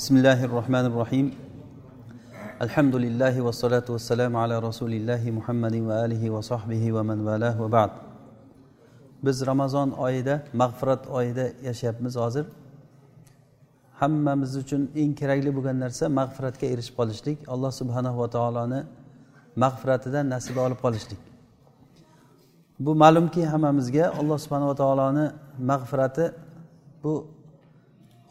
بسم الله الرحمن الرحيم الحمد لله والصلاة والسلام على رسول الله محمد وآله وصحبه ومن والاه وبعد biz ramazon oyida mag'firat oyida yashayapmiz hozir hammamiz uchun eng kerakli bo'lgan narsa mag'firatga erishib qolishlik alloh subhanahu va taoloni mag'firatidan nasiba olib qolishlik bu ma'lumki hammamizga alloh subhanava taoloni mag'firati bu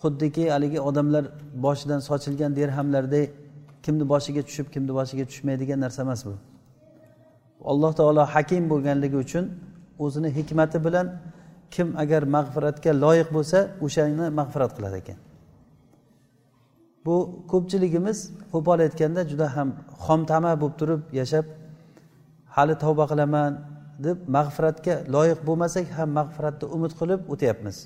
xuddiki haligi odamlar boshidan sochilgan derhamlardek kimni boshiga tushib kimni boshiga tushmaydigan narsa emas bu. Alloh taolo hakim bo'lganligi uchun o'zini hikmati bilan kim agar mag'firatga loyiq bo'lsa o'shani mag'firat qiladi ekan. Bu ko'pchiligimiz qo'pol aytganda juda ham xomtama bo'lib turib yashab hali tavba qilaman deb mag'firatga loyiq bo'lmasak ham mag'firatni umid qilib o'tyapmiz.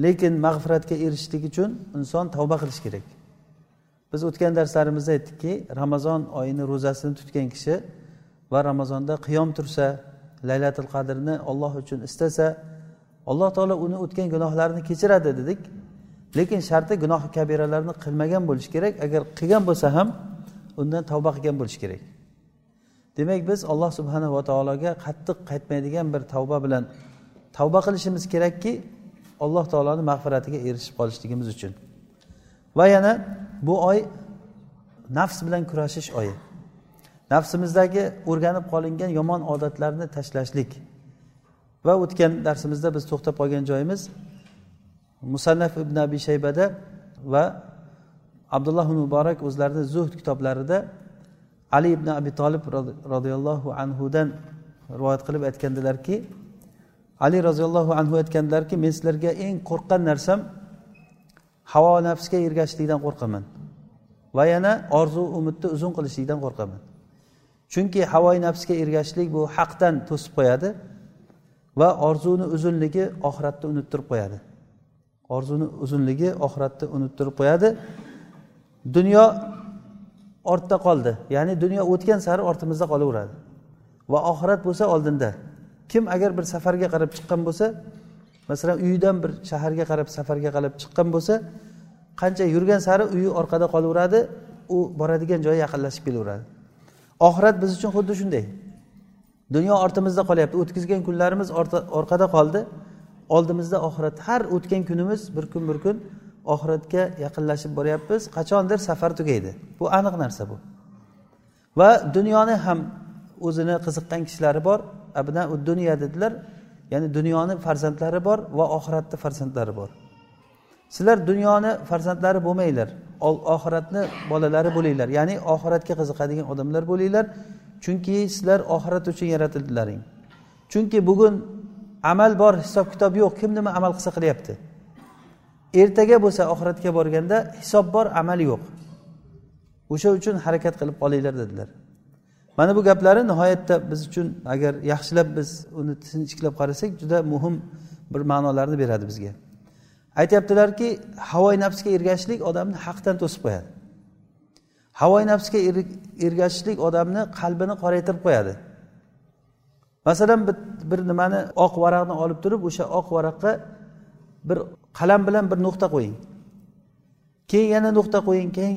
Lekin mag'firatga erishishlik uchun inson tavba qilish kerak. Biz o'tgan darslarimizda aytdikki ramazon oyini ro'zasini tutgan kishi va ramazonda qiyom tursa laylatul qadrni olloh uchun istasa alloh taolo uni o'tgan gunohlarini kechiradi dedik. Lekin sharti gunohi kabiralarni qilmagan bo'lishi kerak agar qilgan bo'lsa ham undan tavba qilgan bo'lishi kerak. Demak biz alloh subhanava taologa qattiq qaytmaydigan bir tavba bilan tavba qilishimiz kerakki alloh taoloni mag'firatiga erishib qolishligimiz uchun. Va yana bu oy nafs bilan kurashish oyi. Nafsimizdagi o'rganib qolingan yomon odatlarni tashlashlik. Va o'tgan darsimizda biz to'xtab qolgan joyimiz musannaf ibn abi shaybada va abdulloh muborak o'zlarini zuhd kitoblarida ali ibn abi tolib roziyallohu anhudan rivoyat qilib aytgandilarki ali roziyallohu anhu aytganlarki men sizlarga eng qo'rqqan narsam havo nafsga ergashishlikdan qo'rqaman va yana orzu umidni uzun qilishlikdan qo'rqaman. Chunki havoyi nafsga ergashishlik bu haqdan to'sib qo'yadi va orzuni uzunligi oxiratni unuttirib qo'yadi. Orzuni uzunligi oxiratni unuttirib qo'yadi. Dunyo ortda qoldi ya'ni dunyo o'tgan sari ortimizda qolaveradi va oxirat bo'lsa oldinda. Kim agar bir safarga qarab chiqqan bo'lsa masalan uyidan bir shaharga qarab safarga qarab chiqqan bo'lsa qancha yurgan sari uyi orqada qolaveradi u boradigan joyi yaqinlashib kelaveradi. Oxirat biz uchun xuddi shunday. Dunyo ortimizda qolyapti. O'tkazgan kunlarimiz orqada qoldi. Oldimizda oxirat. Har o'tgan kunimiz bir kun bir kun oxiratga yaqinlashib boryapmiz. Qachondir safar tugaydi. Bu aniq narsa bu. Va dunyoni ham o'zini qiziqqan kishilari bor. Abna dunyo dedilar. Ya'ni dunyoni farzandlari bor va oxiratni farzandlari bor. Sizlar dunyoni farzandlari bo'lmanglar. Oxiratni bolalari bo'linglar. Ya'ni oxiratga qiziqadigan odamlar bo'linglar. Chunki sizlar oxirat uchun yaratildilaring. Chunki bugun amal bor hisob kitob yo'q. Kim nima amal qilsa qilyapti? Ertaga bo'lsa oxiratga borganda hisob bor amal yo'q. O'sha uchun harakat qilib qolinglar dedilar. Mana bu gaplari nihoyatda biz uchun agar yaxshilab biz uni sinchiklab qarasak juda muhim bir ma'nolarni beradi bizga. Aytyaptilarki havoyi nafsga ergashishlik odamni haqdan to'sib qo'yadi. Havoyi nafsga er-, ergashishlik odamni qalbini qoraytirib qo'yadi. Masalan bir nimani oq varaqni olib turib o'sha oq varaqqa bir qalam bilan bir nuqta qo'ying. Keyin yana nuqta qo'ying keyin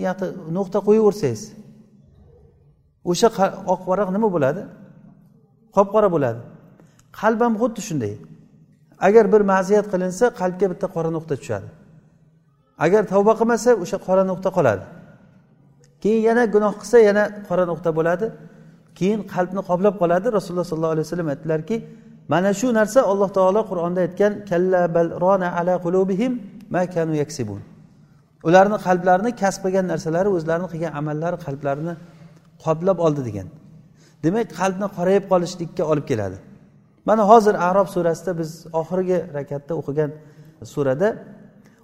nuqta qo'yaversangiz o'sha oq varaq nima bo'ladi? Qop qora bo'ladi. Qalb ham xuddi shunday. Agar bir ma'siyat qilinsa qalbga bitta qora nuqta tushadi. Agar tavba qilmasa o'sha qora nuqta qoladi. Keyin yana gunoh qilsa yana qora nuqta bo'ladi. Keyin qalbni qoplab qoladi. Rasululloh sollallohu alayhi vasallam aytdilarki mana shu narsa alloh taolo qur'onda aytgan kalla bal rona ala qulubihim ma kanu yaksibun. Ularni qalblarini kasb qilgan narsalari o'zlarini qilgan amallari qalblarini qoplab oldi degan. Demak qalbni qorayib qolishlikka olib keladi. Mana hozir arob surasida biz oxirgi rakatda o'qigan surada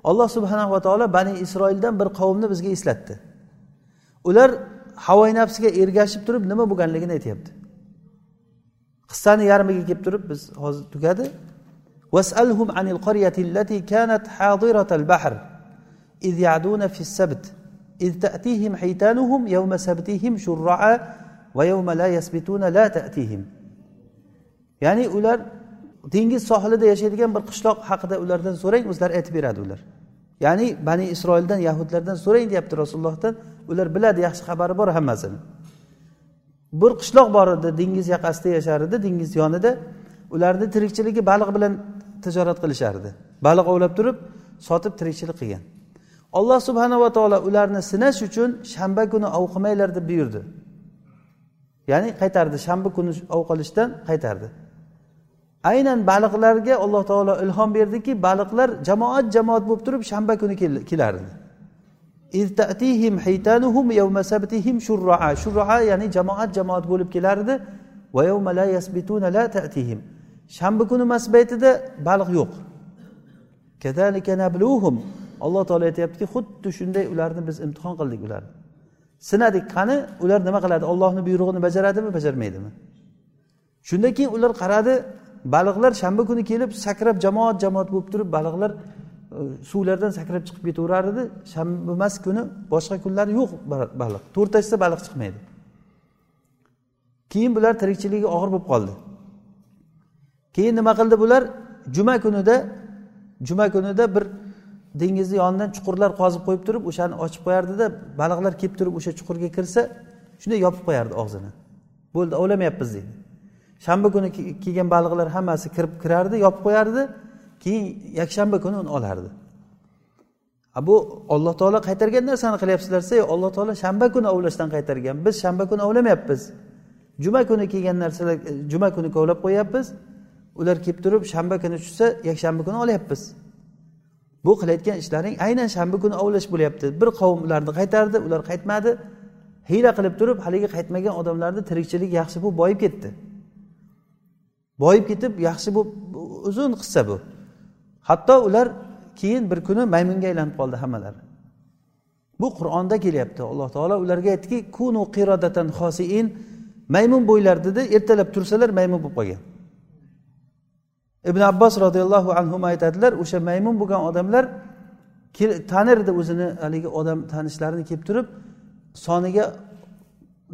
alloh subhanava taolo bani isroildan bir qavmni bizga eslatdi. Ular havoy nafsiga ergashib turib nima bo'lganligini aytyapti. Qissani yarmiga kelib turib biz hozir tugadi. Vasalhum anil qaryati allati kanat hadiratal bahr iz yaduna fis sabt إذ تأتيهم حيتانهم يوم سبتهم شرعا ويوم لا يسبتون لا تأتيهم ya'ni ular dengiz sohilida yashaydigan bir qishloq haqida ulardan so'rang o'zlari aytib beradi ular ya'ni bani isroildan yahudlardan so'rang deyapti rasulullohdan ular biladi yaxshi xabari bor hammasini bir qishloq bor edi dengiz yoqasida yashar edi dengiz yonida ularni tirikchiligi baliq bilan tijorat qilishardi baliq ovlab turib sotib tirikchilik qilgan Alloh subhanava taolo ularni sinash uchun shanba kuni ov qilmanglar deb buyurdi. Ya'ni qaytardi shanba kuni ov qilishdan qaytardi. Aynan baliqlarga alloh taolo ilhom berdiki baliqlar jamoat jamoat bo'lib turib shanba kuni kelardi. Shurroa ya'ni jamoat jamoat bo'lib kelardi. Shanba kuni masbaytida baliq yo'q. Alloh taolo aytyaptiki xuddi shunday ularni biz imtihon qildik ularni sinadik qani ular nima qiladi? Ollohni buyrug'ini bajaradimi bajarmaydimi? Shundan keyin ular qaradi baliqlar shanba kuni kelib sakrab jamoat jamoat bo'lib turib baliqlar e, suvlardan sakrab chiqib ketaverar edi. Shanba emas kuni boshqa kunlari yo'q baliq. To'rttachida baliq chiqmaydi. Keyin bular tirikchiligi og'ir bo'lib qoldi. Keyin nima qildi bular? Juma kunida juma kunida bir dengizni yonidan chuqurlar qozib qo'yib turib o'shani ochib qo'yardida baliqlar kelib turib o'sha chuqurga kirsa shunday yopib qo'yardi og'zini. Bo'ldi ovlamayapmiz deydi. Shanba kuni kelgan baliqlar hammasi kirib kirardi yopib qo'yardi keyin yakshanba kuni uni olardi. Bu olloh taolo qaytargan narsani qilyapsizlar desa alloh taolo shanba kuni ovlashdan qaytargan. Biz shanba kuni ovlamayapmiz. Juma kuni kelgan narsalar e, juma kuni kovlab qo'yyapmiz ular kelib turib shanba kuni tushsa yakshanba kuni olyapmiz. Bu qilayotgan ishlaring aynan shanba kuni ovlash bo'lyapti. Bir qavm ularni qaytardi ular qaytmadi. Hiyla qilib turib haligi qaytmagan odamlarni tirikchilik yaxshi bo'lib boyib ketdi. Boyib ketib yaxshi bo'lib uzun qissa bu. Hatto ular keyin bir kuni maymunga aylanib qoldi hammalari bu qur'onda kelyapti. Alloh taolo ularga aytdiki kunu qirodatan xosiin maymun bo'ylar dedi ertalab tursalar maymun bo'lib qolgan. Ibn abbos roziyallohu anhu aytadilar o'sha maymun bo'lgan odamlar tanirdi o'zini haligi odam tanishlarini kelib turib soniga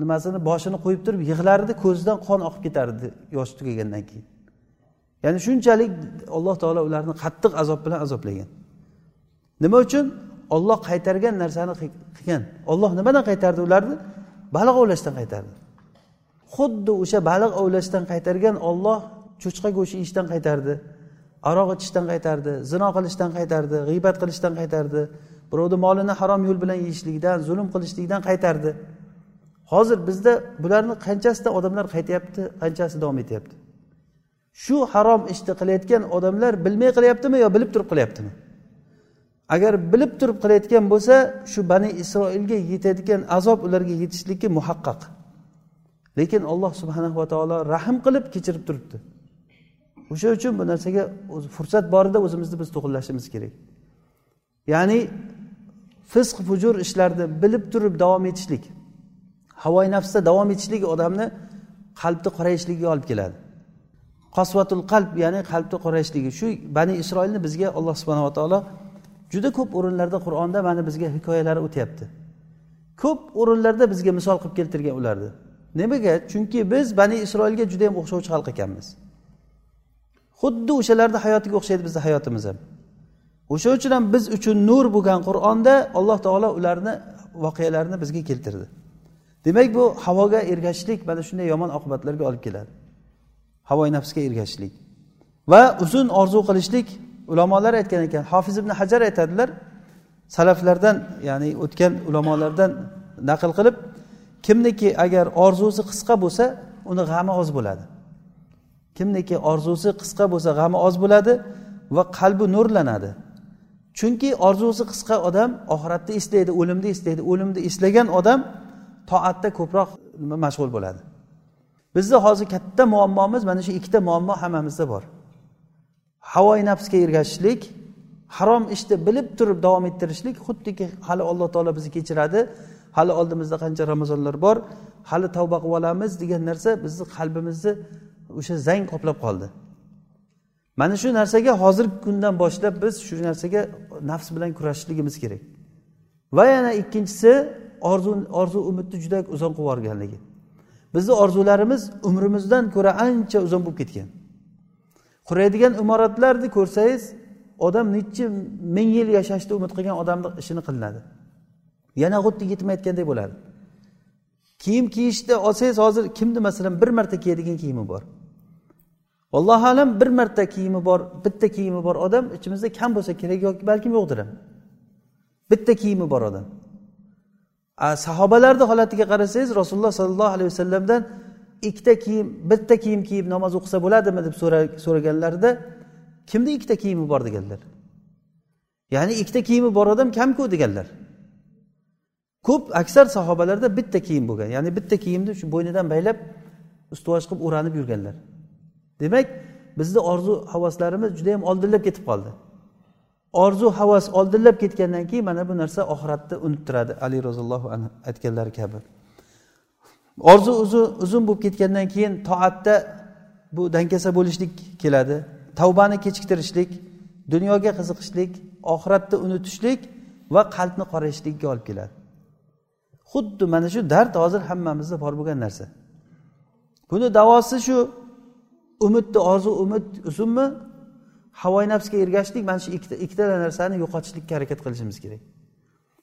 nimasini boshini qo'yib turib yig'lardi ko'zidan qon oqib ketardi yoshi tugagandan keyin. Ya'ni shunchalik alloh taolo ularni qattiq azob bilan azoblagan. Nima uchun? Olloh qaytargan narsani qilgan. Olloh nimadan qaytardi ularni? Baliq ovlashdan qaytardi. Xuddi o'sha baliq ovlashdan qaytargan olloh cho'chqa go'shti yeyishdan qaytardi aroq ichishdan qaytardi zino qilishdan qaytardi g'iybat qilishdan qaytardi birovni molini harom yo'l bilan yeyishlikdan zulm qilishlikdan qaytardi. Hozir bizda bularni qanchasidan odamlar qaytyapti qanchasi davom etyapti? Shu harom ishni qilayotgan odamlar bilmay qilyaptimi yo bilib turib qilyaptimi? Agar bilib turib qilayotgan bo'lsa shu bani isroilga yetadigan azob ularga yetishligi muhaqqaq. Lekin alloh subhanava taolo rahm qilib kechirib turibdi. O'sha uchun bu narsaga fursat borida o'zimizni biz to'g'irlashimiz kerak. Ya'ni fisq fujur ishlarni bilib turib davom etishlik havoyi nafsda davom etishlik odamni qalbni qorayishligiga olib keladi. Qosvatul qalb ya'ni qalbni qorayishligi. Shu bani isroilni bizga alloh subhanava taolo juda ko'p o'rinlarda qur'onda mana bizga hikoyalari o'tyapti. Ko'p o'rinlarda bizga misol qilib keltirgan ularni nimaga? Chunki biz bani isroilga juda yam o'xshovchi xalq ekanmiz. Xuddi o'shalarni hayotiga o'xshaydi bizni hayotimiz ham. O'sha uchun ham biz uchun nur bo'lgan qur'onda alloh taolo ularni voqealarini bizga keltirdi. Demak bu havoga ergashishlik mana shunday yomon oqibatlarga olib keladi. Havoyi nafsga ergashishlik va uzun orzu qilishlik. Ulamolar aytgan ekan hofiz ibn hajar aytadilar salaflardan ya'ni o'tgan ulamolardan naql qilib kimniki agar orzusi qisqa bo'lsa uni g'ami oz bo'ladi. Kimniki orzusi qisqa bo'lsa g'ami oz bo'ladi va qalbi nurlanadi. Chunki orzusi qisqa odam oxiratni eslaydi o'limni eslaydi o'limni eslagan odam toatda ko'proq mashg'ul bo'ladi. Bizni hozir katta muammomiz mana shu ikkita muammo hammamizda bor. Havoyi nafsga ergashishlik harom ishni bilib turib davom ettirishlik xuddiki hali alloh taolo bizni kechiradi. Hali oldimizda qancha ramazonlar bor hali tavba qilib olamiz degan narsa bizni qalbimizni o'sha zang qoplab qoldi. Mana shu narsaga hozirgi kundan boshlab biz shu narsaga nafs bilan kurashishligimiz kerak. Va yana ikkinchisi orzu orzu umidni juda uzun qilib yuborganligi. Bizni orzularimiz umrimizdan ko'ra ancha uzun bo'lib ketgan. Quraydigan imoratlarni ko'rsangiz odam nechi ming yil yashashni umid qilgan odamni ishini qilinadi. Yana xuddi yetmayotgandek bo'ladi. Kiyim kiyishda olsangiz hozir kimni masalan bir marta kiyadigan kiyimi bor? Allohu alam bir marta kiyimi bor bitta kiyimi bor odam ichimizda kam bo'lsa kerak yoki balkim yo'qdir ham. Bitta kiyimi bor odam. Sahobalarni holatiga qarasangiz rasululloh sollallohu alayhi vasallamdan ikkita kiyim bitta kiyim kiyib namoz o'qisa bo'ladimi deb so'raganlarida kimni ikkita kiyimi bor deganlar. Ya'ni ikkita kiyimi bor odam kamku deganlar. Ko'p aksar sahobalarda bitta kiyim bo'lgan. Ya'ni bitta kiyimni shu bo'ynidan baylab ustivosh qilib o'ranib yurganlar. Demak bizni orzu havaslarimiz juda yam oldinlab ketib qoldi. Orzu havas oldinlab ketgandan keyin mana bu narsa oxiratni unuttiradi ali roziyallohu anhu aytganlari kabi. Orzu uzun bo'lib ketgandan keyin toatda bu dangasa bo'lishlik keladi. Tavbani kechiktirishlik dunyoga qiziqishlik oxiratni unutishlik va qalbni qorayishlikka olib keladi. Xuddi mana shu dard hozir hammamizda bor bo'lgan narsa. Buni davosi shu umidni orzu umid uzunmi? Havoy nafsga ergashishlik mana shu ikkita ikkita narsani yo'qotishlikka harakat qilishimiz kerak.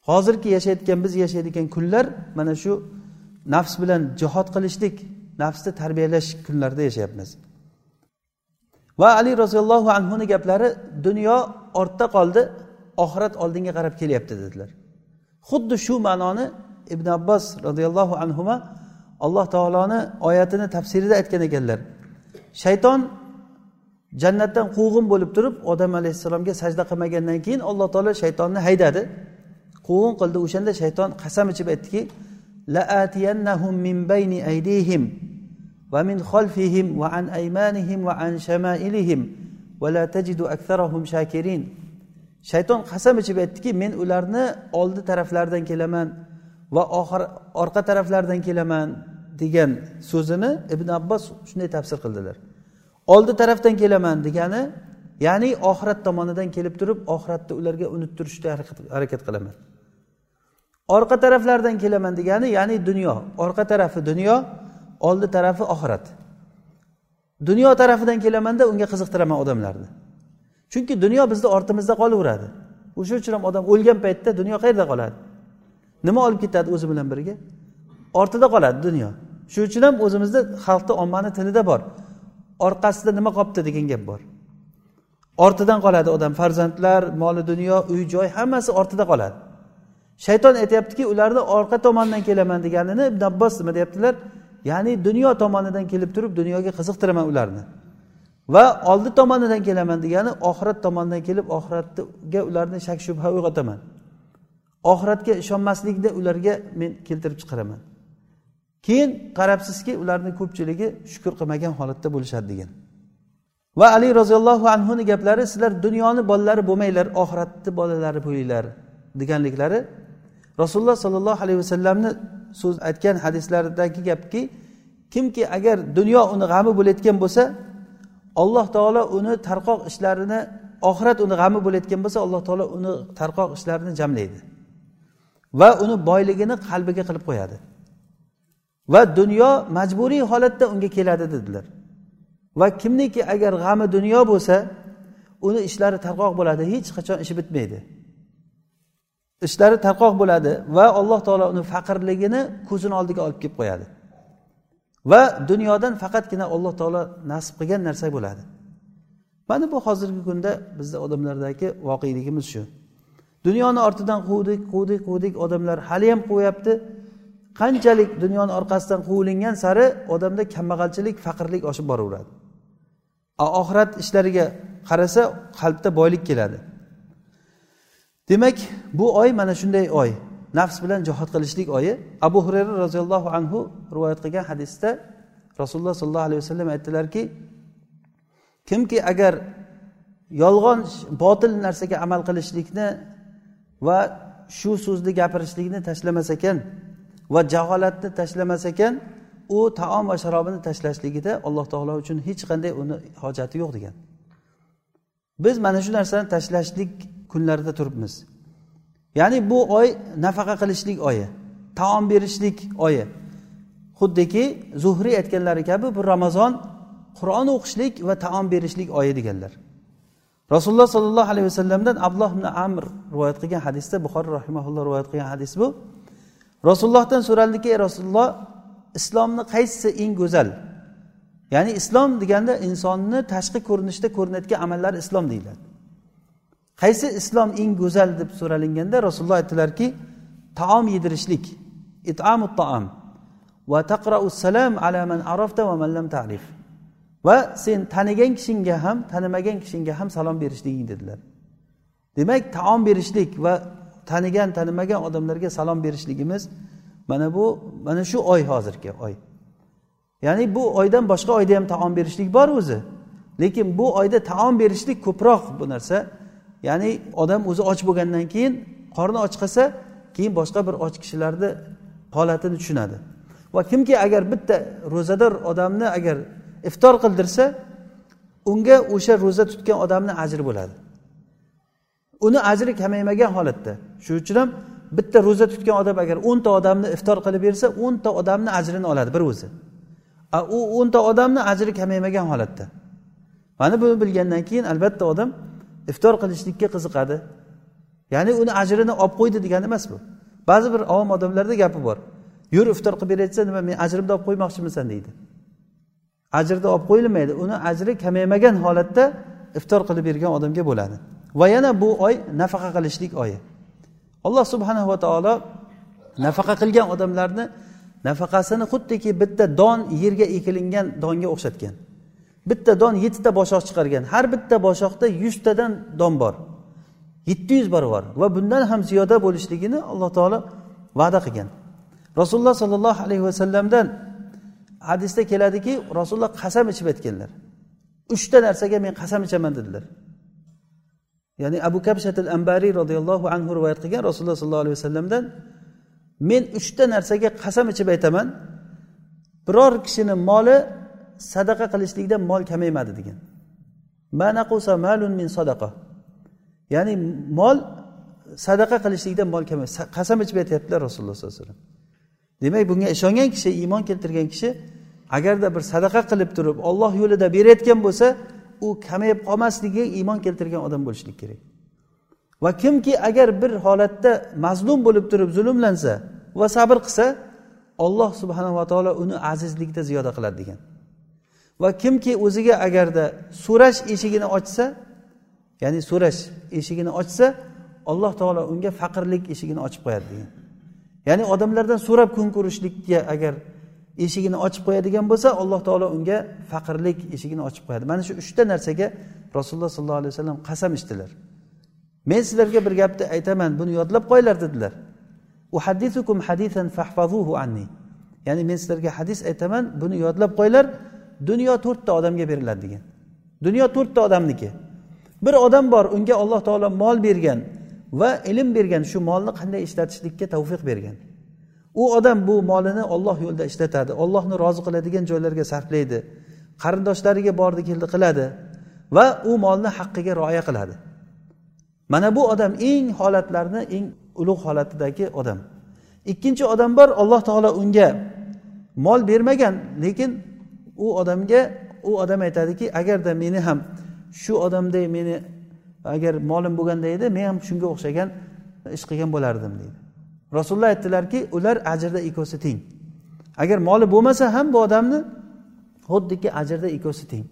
Hozirgi yashayotgan biz yashaydigan kunlar mana shu nafs bilan jihod qilishlik nafsni tarbiyalash kunlarida yashayapmiz. Va ali roziyallohu anhuni gaplari dunyo ortda qoldi oxirat oldinga qarab kelyapti dedilar. Xuddi shu ma'noni ibn abbos roziyallohu anhu alloh taoloni oyatini tafsirida aytgan ekanlar. shayton jannatdan quvg'in bo'lib turib odam alayhissalomga sajda qilmagandan keyin alloh taolo shaytonni haydadi. Quvg'in qildi o'shanda shayton qasam ichib aytdiki laatiyannahum min bayni aydihim va min xolfihim va an aymanihim va an shamailihim va la tajidu aktharahum shakirin. Shayton qasam ichib aytdiki men ularni oldi taraflaridan kelaman va oxir orqa taraflaridan kelaman. Degan so'zini ibn abbos shunday tafsir qildilar. Oldi tarafdan kelaman degani ya'ni oxirat tomonidan kelib turib oxiratni ularga unuttirishga harakat qilaman. Orqa taraflardan kelaman degani ya'ni dunyo. Orqa tarafi dunyo oldi tarafi oxirat. Dunyo tarafidan kelamanda unga qiziqtiraman odamlarni. Chunki dunyo bizni ortimizda qolaveradi. O'sha uchun ham odam o'lgan paytda dunyo qayerda qoladi? Nima olib ketadi o'zi bilan birga? Ortida qoladi dunyo. Shuning uchun ham o'zimizda xalqni ommani tilida bor. Orqasida nima qolibdi degan gap bor. Ortidan qoladi odam. Farzandlar moli dunyo uy joy hammasi ortida qoladi. Shayton aytyaptiki ularni orqa tomondan kelaman deganini ibn abbos nima deyaptilar? Ya'ni dunyo tomonidan kelib turib dunyoga qiziqtiraman ularni. Va oldi tomonidan kelaman degani oxirat tomonidan kelib oxiratga ularni shak shubha uyg'otaman. Oxiratga ishonmaslikni ularga men keltirib chiqaraman. Keyin qarabsizki ularni ko'pchiligi shukur qilmagan holatda bo'lishadi degan. Va ali roziyallohu anhuni gaplari sizlar dunyoni bolalari bo'lmanglar oxiratni bolalari bo'linglar deganliklari rasululloh sollallohu alayhi vasallamni so'z aytgan hadislaridagi gapki kimki agar dunyo uni g'ami bo'layotgan bo'lsa alloh taolo uni tarqoq ishlarini oxirat uni g'ami bo'layotgan bo'lsa alloh taolo uni tarqoq ishlarini jamlaydi va uni boyligini qalbiga qilib qo'yadi. Va dunyo majburiy holatda unga keladi dedilar. Va kimniki agar g'ami dunyo bo'lsa uni ishlari tarqoq bo'ladi hech qachon ishi bitmaydi. Ishlari tarqoq bo'ladi va alloh taolo uni faqirligini ko'zini oldiga olib kelib qo'yadi. Va dunyodan faqatgina alloh taolo nasib qilgan narsa bo'ladi. Mana bu hozirgi kunda bizni odamlardagi voqeligimiz shu. Dunyoni ortidan quvdik quvdik quvdik odamlar haliyam quvyapti. Qanchalik dunyoni orqasidan quvilingan sari odamda kambag'alchilik faqirlik oshib boraveradi. Oxirat ishlariga qarasa qalbda boylik keladi. Demak bu oy mana shunday oy. Nafs bilan jihod qilishlik oyi. Abu hurayra roziyallohu anhu rivoyat qilgan hadisda rasululloh sollallohu alayhi vasallam aytdilarki kimki agar yolg'on botil narsaga amal qilishlikni va shu so'zni gapirishlikni tashlamas ekan va jaholatni tashlamas ekan u taom va sharobini tashlashligida alloh taolo uchun hech qanday uni hojati yo'q degan. Biz mana shu narsani tashlashlik kunlarida turibmiz. Ya'ni bu oy nafaqa qilishlik oyi taom berishlik oyi. Xuddiki zuhriy aytganlari kabi bu ramazon qur'on o'qishlik va taom berishlik oyi deganlar. Rasululloh sollallohu alayhi vasallamdan abdulloh ibn amr rivoyat qilgan hadisda buxoriy rahimaulloh rivoyat qilgan hadis bu. Rasulullohdan so'raldiki ey rasululloh islomni qaysisi eng go'zal? Ya'ni islom deganda insonni tashqi ko'rinishda ko'rinayotgan amallari islom deyiladi. Qaysi islom eng go'zal? deb so'ralinganda rasululloh aytdilarki taom yedirishlik itamu taom va taqrau salam ala man arafta va man lam ta'rif va sen tanigan kishingga ham tanimagan kishingga ham salom berishliging dedilar. Demak taom berishlik va tanigan tanimagan odamlarga salom berishligimiz mana bu mana shu oy hozirgi oy. Ya'ni bu oydan boshqa oyda ham taom berishlik bor o'zi. Lekin bu oyda taom berishlik ko'proq bu narsa. Ya'ni odam o'zi och bo'lgandan keyin qorni och qilsa keyin boshqa bir och kishilarni holatini tushunadi. Va kimki agar bitta ro'zador odamni agar iftor qildirsa unga o'sha ro'za tutgan odamni ajri bo'ladi. Uni ajri kamaymagan holatda. Shuning uchun ham bitta ro'za tutgan odam agar o'nta odamni iftor qilib bersa o'nta odamni ajrini oladi bir o'zi. U o'nta odamni ajri kamaymagan holatda. Mana buni bilgandan keyin albatta odam iftor qilishlikka qiziqadi. Ya'ni uni ajrini olib qo'ydi degani emas bu. Ba'zi bir avom odamlarda gapi bor. Yur iftor qilib berayotsa nima men ajrimni olib qo'ymoqchimisan deydi. Ajrni olib qo'yilmaydi uni ajri kamaymagan holatda iftor qilib bergan odamga bo'ladi. Va yana bu oy nafaqa qilishlik oyi. Alloh subhanahu va taolo nafaqa qilgan odamlarni nafaqasini xuddiki bitta don yerga ekilingan donga o'xshatgan. Bitta don yettita boshoq chiqargan. Har bitta boshoqda yuztadan don bor. Yetti yuz barobar va bundan ham ziyoda bo'lishligini alloh taolo va'da qilgan. Rasululloh sollallohu alayhi vasallamdan hadisda keladiki rasululloh qasam ichib aytganlar. Uchta narsaga men qasam ichaman dedilar. Ya'ni abu kabshatil ambariy roziyallohu anhu rivoyat qilgan rasululloh sollallohu alayhi vasallamdan men uchta narsaga qasam ichib aytaman. Biror kishini moli sadaqa qilishlikdan mol kamaymadi degan. Malun min sadaqa. Ya'ni mol sadaqa qilishlikdan mol kamaydi qasam ichib aytyaptilar rasululloh sollallohu alayhi vasallam. Demak bunga ishongan kishi iymon keltirgan kishi agarda bir sadaqa qilib turib olloh yo'lida berayotgan bo'lsa u kamayib qolmasligiga iymon keltirgan odam bo'lishlik kerak. Va kimki agar bir holatda mazlum bo'lib turib zulmlansa va sabr qilsa olloh subhanava taolo uni azizlikda ziyoda qiladi degan. Va kimki o'ziga agarda so'rash eshigini ochsa ya'ni so'rash eshigini ochsa alloh taolo unga faqirlik eshigini ochib qo'yadi degan. Ya'ni odamlardan so'rab kun ko'rishlikka agar eshigini ochib qo'yadigan bo'lsa alloh taolo unga faqirlik eshigini ochib qo'yadi. Mana shu uchta narsaga rasululloh sollallohu alayhi vasallam qasam ichdilar. Men sizlarga bir gapni aytaman buni yodlab qo'yinglar dedilar. Anni. Ya'ni men sizlarga hadis aytaman buni yodlab qo'yinglar. Dunyo to'rtta odamga beriladi degan. Dunyo to'rtta odamniki. Bir odam bor unga alloh taolo mol bergan va ilm bergan shu molni qanday ishlatishlikka tavfiq bergan. U odam bu molini olloh yo'lida ishlatadi ollohni rozi qiladigan joylarga sarflaydi qarindoshlariga bordi keldi qiladi va u molni haqqiga rioya qiladi. Mana bu odam eng holatlarni eng ulug' holatidagi odam. Ikkinchi odam bor alloh taolo unga mol bermagan lekin u odamga u odam aytadiki agarda meni ham shu odamday meni agar molim bo'lganda edi men ham shunga o'xshagan ish qilgan bo'lardim deydi. Rasululloh aytdilarki ular ajrda ikkovsi teng agar moli bo'lmasa ham bu odamni xuddiki ajrda ikkovsi teng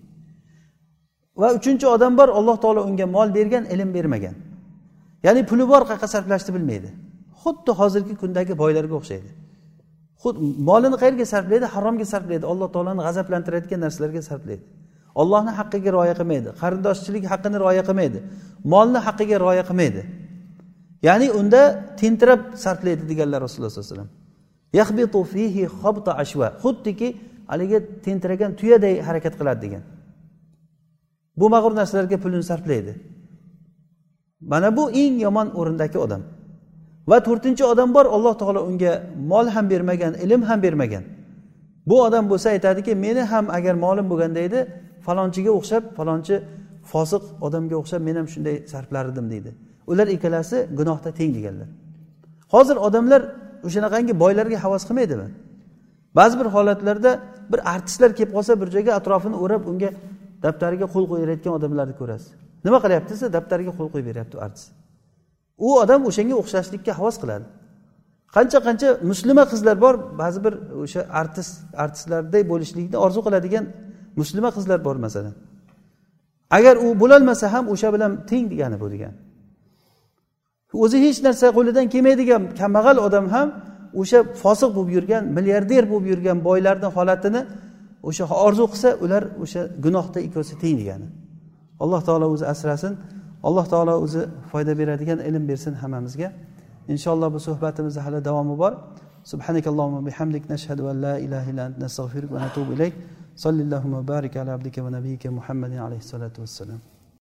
va uchinchi odam bor alloh taolo unga mol bergan ilm bermagan. Ya'ni puli bor qayerqa sarflashni bilmaydi. Xuddi hozirgi kundagi boylarga o'xshaydi. Xuddi molini qayerga sarflaydi? Haromga sarflaydi. Alloh taoloni g'azablantirayotgan narsalarga sarflaydi. Ollohni haqqiga rioya qilmaydi. Qarindoshchilik haqqini rioya qilmaydi. Molni haqqiga rioya qilmaydi. Ya'ni unda tentirab sarflaydi deganlar rasululloh sallallohu alayhi vasallam. Xuddiki haligi tentiragan tuyaday harakat qiladi degan. Bu mag'rur narsalarga pulini sarflaydi. Mana bu eng yomon o'rindagi odam. Va to'rtinchi odam bor alloh taolo unga mol ham bermagan ilm ham bermagan. Bu odam bo'lsa aytadiki meni ham agar molim bo'lganda edi falonchiga o'xshab falonchi fosiq odamga o'xshab men ham shunday sarflar edim deydi. Ular ikkalasi gunohda teng deganlar. Hozir odamlar o'shanaqangi boylarga havas qilmaydimi? Ba'zi bir holatlarda bir artistlar kelib qolsa bir joyga atrofini o'rab unga daftariga qo'l qo'yayotgan odamlarni ko'rasiz. Nima qilyapti desa daftariga qo'l qo'yib beryapti artist. U odam o'shanga o'xshashlikka havas qiladi. Qancha qancha muslima qizlar bor ba'zi bir o'sha artist artistlarday bo'lishlikni orzu qiladigan muslima qizlar bor masalan. Agar u bo'lolmasa ham o'sha bilan teng degani bu degani o'zi hech narsa qo'lidan kelmaydigan kambag'al odam ham o'sha fosiq bo'lib yurgan milliarder bo'lib yurgan boylarni holatini o'sha orzu qilsa ular o'sha gunohda ikkovsi teng degani alloh taolo o'zi asrasin alloh taolo o'zi foyda beradigan ilm bersin hammamizga inshaalloh bu suhbatimizni hali davomi bor سبحانك اللهم وبحمدك نشهد أن لا إله إلا أنت نستغفرك ونتوب إليك صلى اللهم وبارك على عبدك ونبيك محمد عليه الصلاة والسلام